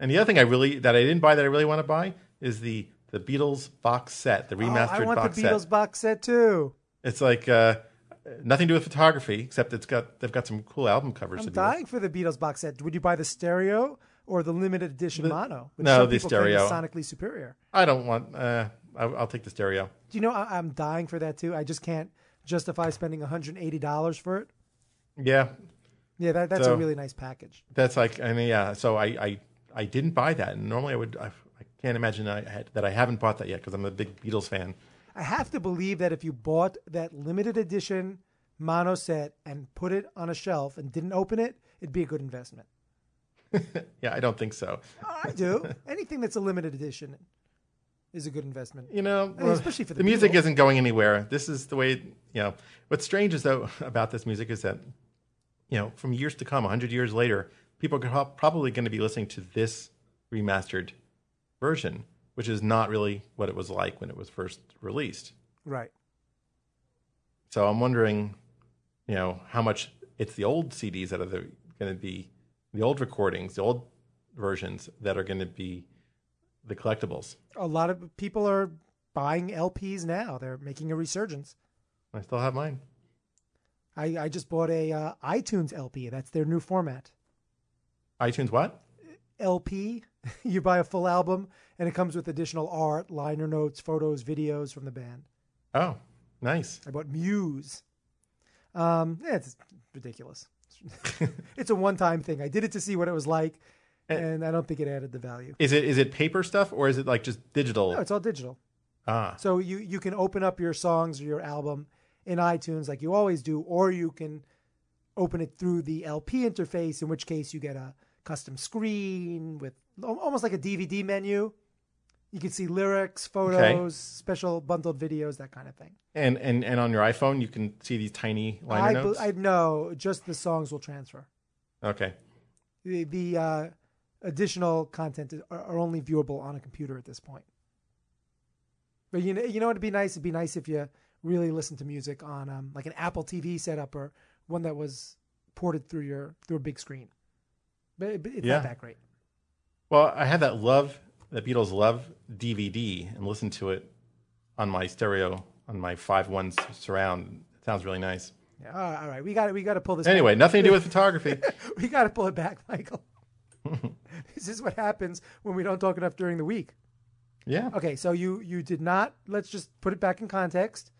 And the other thing I really that I didn't buy that I really want to buy is the the Beatles box set, the remastered Oh, remastered I want box the Beatles set. box set too. It's like uh, nothing to do with photography, except it's got they've got some cool album covers. I'm to do. dying for the Beatles box set. Would you buy the stereo or the limited edition mono? Which no, some the people claim is stereo. sonically superior. I don't want. Uh, I'll, I'll take the stereo. Do you know I, I'm dying for that too? I just can't justify spending 180 dollars for it. Yeah, Yeah, that, that's So- a really nice package. that's like I mean, yeah. So I I, I didn't buy that, and normally I would. I, I can't imagine I had, that I haven't bought that yet because I'm a big Beatles fan. I have to believe that if you bought that limited edition mono set and put it on a shelf and didn't open it, it'd be a good investment. Yeah, I don't think so. Oh, I do. Anything that's a limited edition is a good investment. You know, I mean, especially for the music Beatles. isn't going anywhere. This is the way. You know, what's strange is though about this music is that, you know, from years to come, hundred years later, people are probably going to be listening to this remastered version, which is not really what it was like when it was first released. Right. So I'm wondering, you know, how much it's the old CDs that are going to be the old recordings, the old versions that are going to be the collectibles. A lot of people are buying LPs now. They're making a resurgence. I still have mine. I, I just bought a uh, iTunes LP. That's their new format. iTunes what? LP, you buy a full album and it comes with additional art, liner notes, photos, videos from the band. Oh, nice. I bought Muse. Um, yeah, it's ridiculous. it's a one-time thing. I did it to see what it was like, and I don't think it added the value. Is it is it paper stuff or is it like just digital? No, it's all digital. ah, So you you can open up your songs or your album in iTunes like you always do, or you can open it through the LP interface. In which case, you get a custom screen with almost like a DVD menu. You can see lyrics, photos, special bundled videos, that kind of thing. and and and on your iPhone you can see these tiny liner I, notes. I know just the songs will transfer. okay, The, the uh, additional content are, are only viewable on a computer at this point. But you know, you know, it'd be nice. It'd be nice if you really listen to music on um, like an Apple TV setup or one that was ported through your through a big screen. But, but it's Yeah. not that great. Well I had that love that Beatles love DVD and listened to it on my stereo on my five one surround. It sounds really nice. Yeah, all right, all right. We got we got to pull this. Anyway, nothing to do with photography. we got to pull it back, Michael. this is what happens when we don't talk enough during the week. Yeah, Okay, so you you did not. Let's just put it back in context.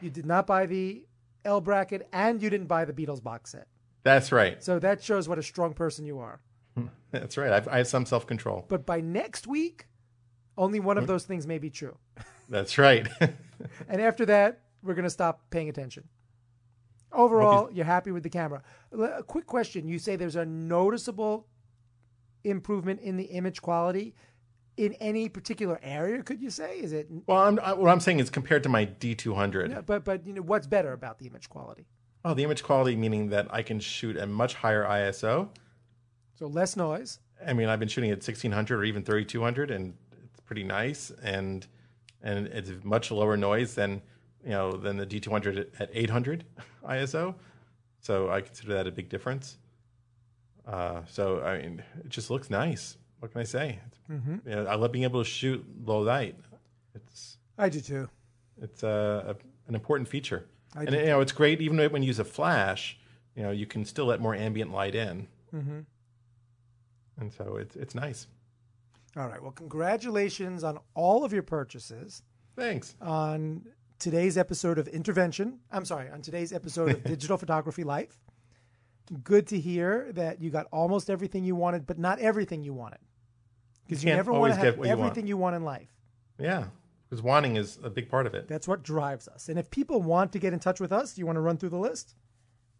You did not buy the L bracket, and you didn't buy the Beatles box set. that's right. So that shows what a strong person you are. That's right. I've, I have some self control. But by next week, only one of those things may be true. That's right. And after that, we're going to stop paying attention. Overall, you're happy with the camera. A quick question. You say there's a noticeable improvement in the image quality in any particular area, could you say? Is it well, I'm, I, what I'm saying is compared to my D200. but but you know what's better about the image quality? Oh, the image quality meaning that I can shoot a much higher ISO. So less noise. I mean, I've been shooting at 1600 or even 3200, and it's pretty nice, and and it's much lower noise than you know than the D200 at 800 ISO. So I consider that a big difference. Uh, so I mean, it just looks nice. What can I say? Mm-hmm. You know, I love being able to shoot low light. It's I do too. it's a, a, an important feature, I and you know it's great even when you use a flash. You know, you can still let more ambient light in, Mm-hmm. And so it's it's nice. All right. Well, congratulations on all of your purchases Thanks. on today's episode of Intervention. I'm sorry, on today's episode of Digital Photography Life. Good to hear that you got almost everything you wanted, but not everything you wanted. Because You you, never want to have what you want. everything you want in life. Yeah, because wanting is a big part of it. That's what drives us. And if people want to get in touch with us, do you want to run through the list?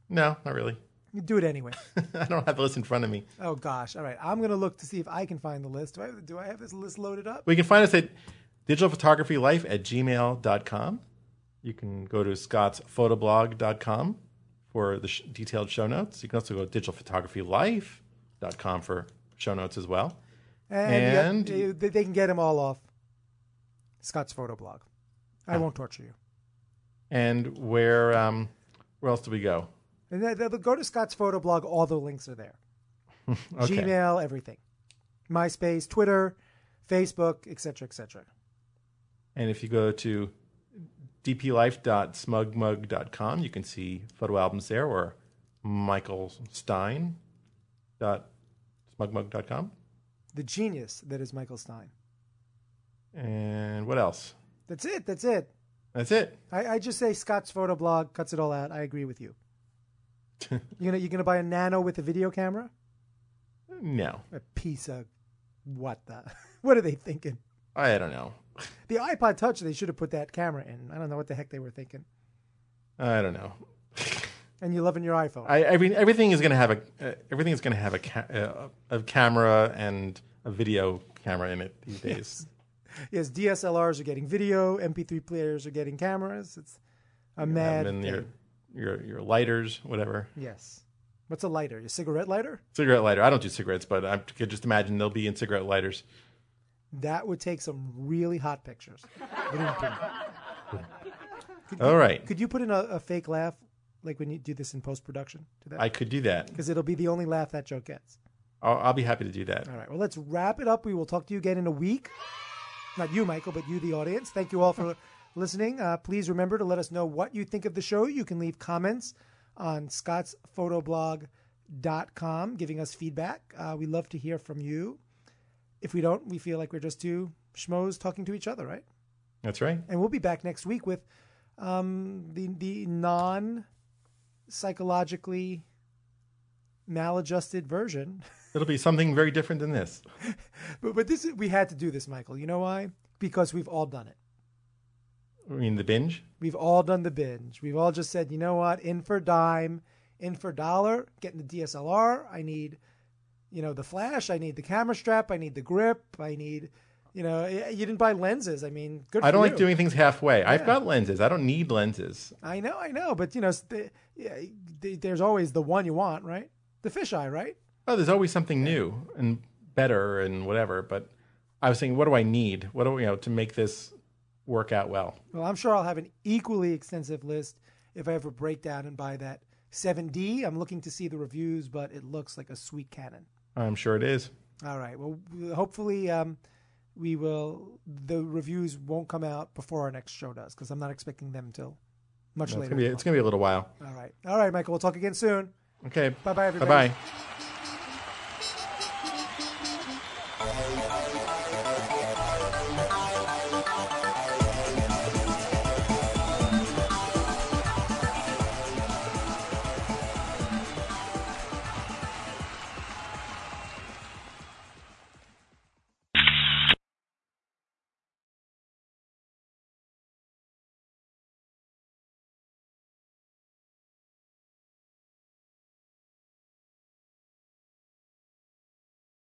No, not really. You do it anyway. I don't have the list in front of me. oh gosh. All right. I'm gonna look to see if I can find the list. Do I do I have this list loaded up? We can find us at digitalphotographylife at gmail.com. You can go to scottsphotoblog.com for the sh- detailed show notes. You can also go to digitalphotographylife.com for show notes as well. And, got- they, they can get them all off Scott's photo blog. I won't torture you. And where um, where else do we go? And then, they'll go to Scott's photo blog. All the links are there. Okay. Gmail, everything. MySpace, Twitter, Facebook, etc., etc. And if you go to dplife.smugmug.com, you can see photo albums there or michaelstein.smugmug.com. The genius that is Michael Stein. And what else? That's it. That's it. That's it. I, I just say Scott's photo blog cuts it all out. I agree with you. You gonna you gonna buy a nano with a video camera? No, A piece of what the? What are they thinking? I don't know. The iPod Touch. They should have put that camera in. I don't know what the heck they were thinking. I don't know. And you're loving your iPhone. I, I mean, everything is going to have a uh, everything is going to have a, ca- uh, a camera and a video camera in it these days. yes, DSLRs are getting video. MP3 players are getting cameras. It's a mad. then thing. your your your lighters, whatever. Yes. What's a lighter? A cigarette lighter? Cigarette lighter. I don't do cigarettes, but I could just imagine they'll be in cigarette lighters. That would take some really hot pictures. All right, Could you put in a, a fake laugh, like when you do this in post production, to that? I could do that. Because it'll be the only laugh that joke gets. I'll, I'll be happy to do that. All right. Well, let's wrap it up. We will talk to you again in a week. Not you, Michael, but you, the audience. Thank you all for listening. Uh, please remember to let us know what you think of the show. You can leave comments on scottsphotoblog.com giving us feedback. Uh, we love to hear from you. If we don't, we feel like we're just two schmoes talking to each other, right? That's right. And we'll be back next week with um, the the non psychologically maladjusted version. It'll be something very different than this. but but this is, we had to do this, Michael. You know why? Because we've all done it. I mean, the binge. We've all done the binge. We've all just said, you know what? In for dime, in for dollar. Getting the DSLR. I need, you know, the flash. I need the camera strap. I need the grip. I need, you know, you didn't buy lenses. I mean, good. I don't you. like doing things halfway. I've got lenses. I don't need lenses. I know, I know, but you know, yeah, the, there's always the one you want, right? The fisheye, right? Oh, there's always something new and better and whatever. But I was thinking, what do I need? What do you know to make this work out well? Well, I'm sure I'll have an equally extensive list if I ever break down and buy that 7D. I'm looking to see the reviews, but it looks like a sweet Canon. I'm sure it is. All right. Well, hopefully, um, we will. The reviews won't come out before our next show does, because I'm not expecting them till much It's later. gonna be, it's gonna be a little while. All right. All right, Michael. We'll talk again soon. Okay. Bye bye, everybody. Bye bye.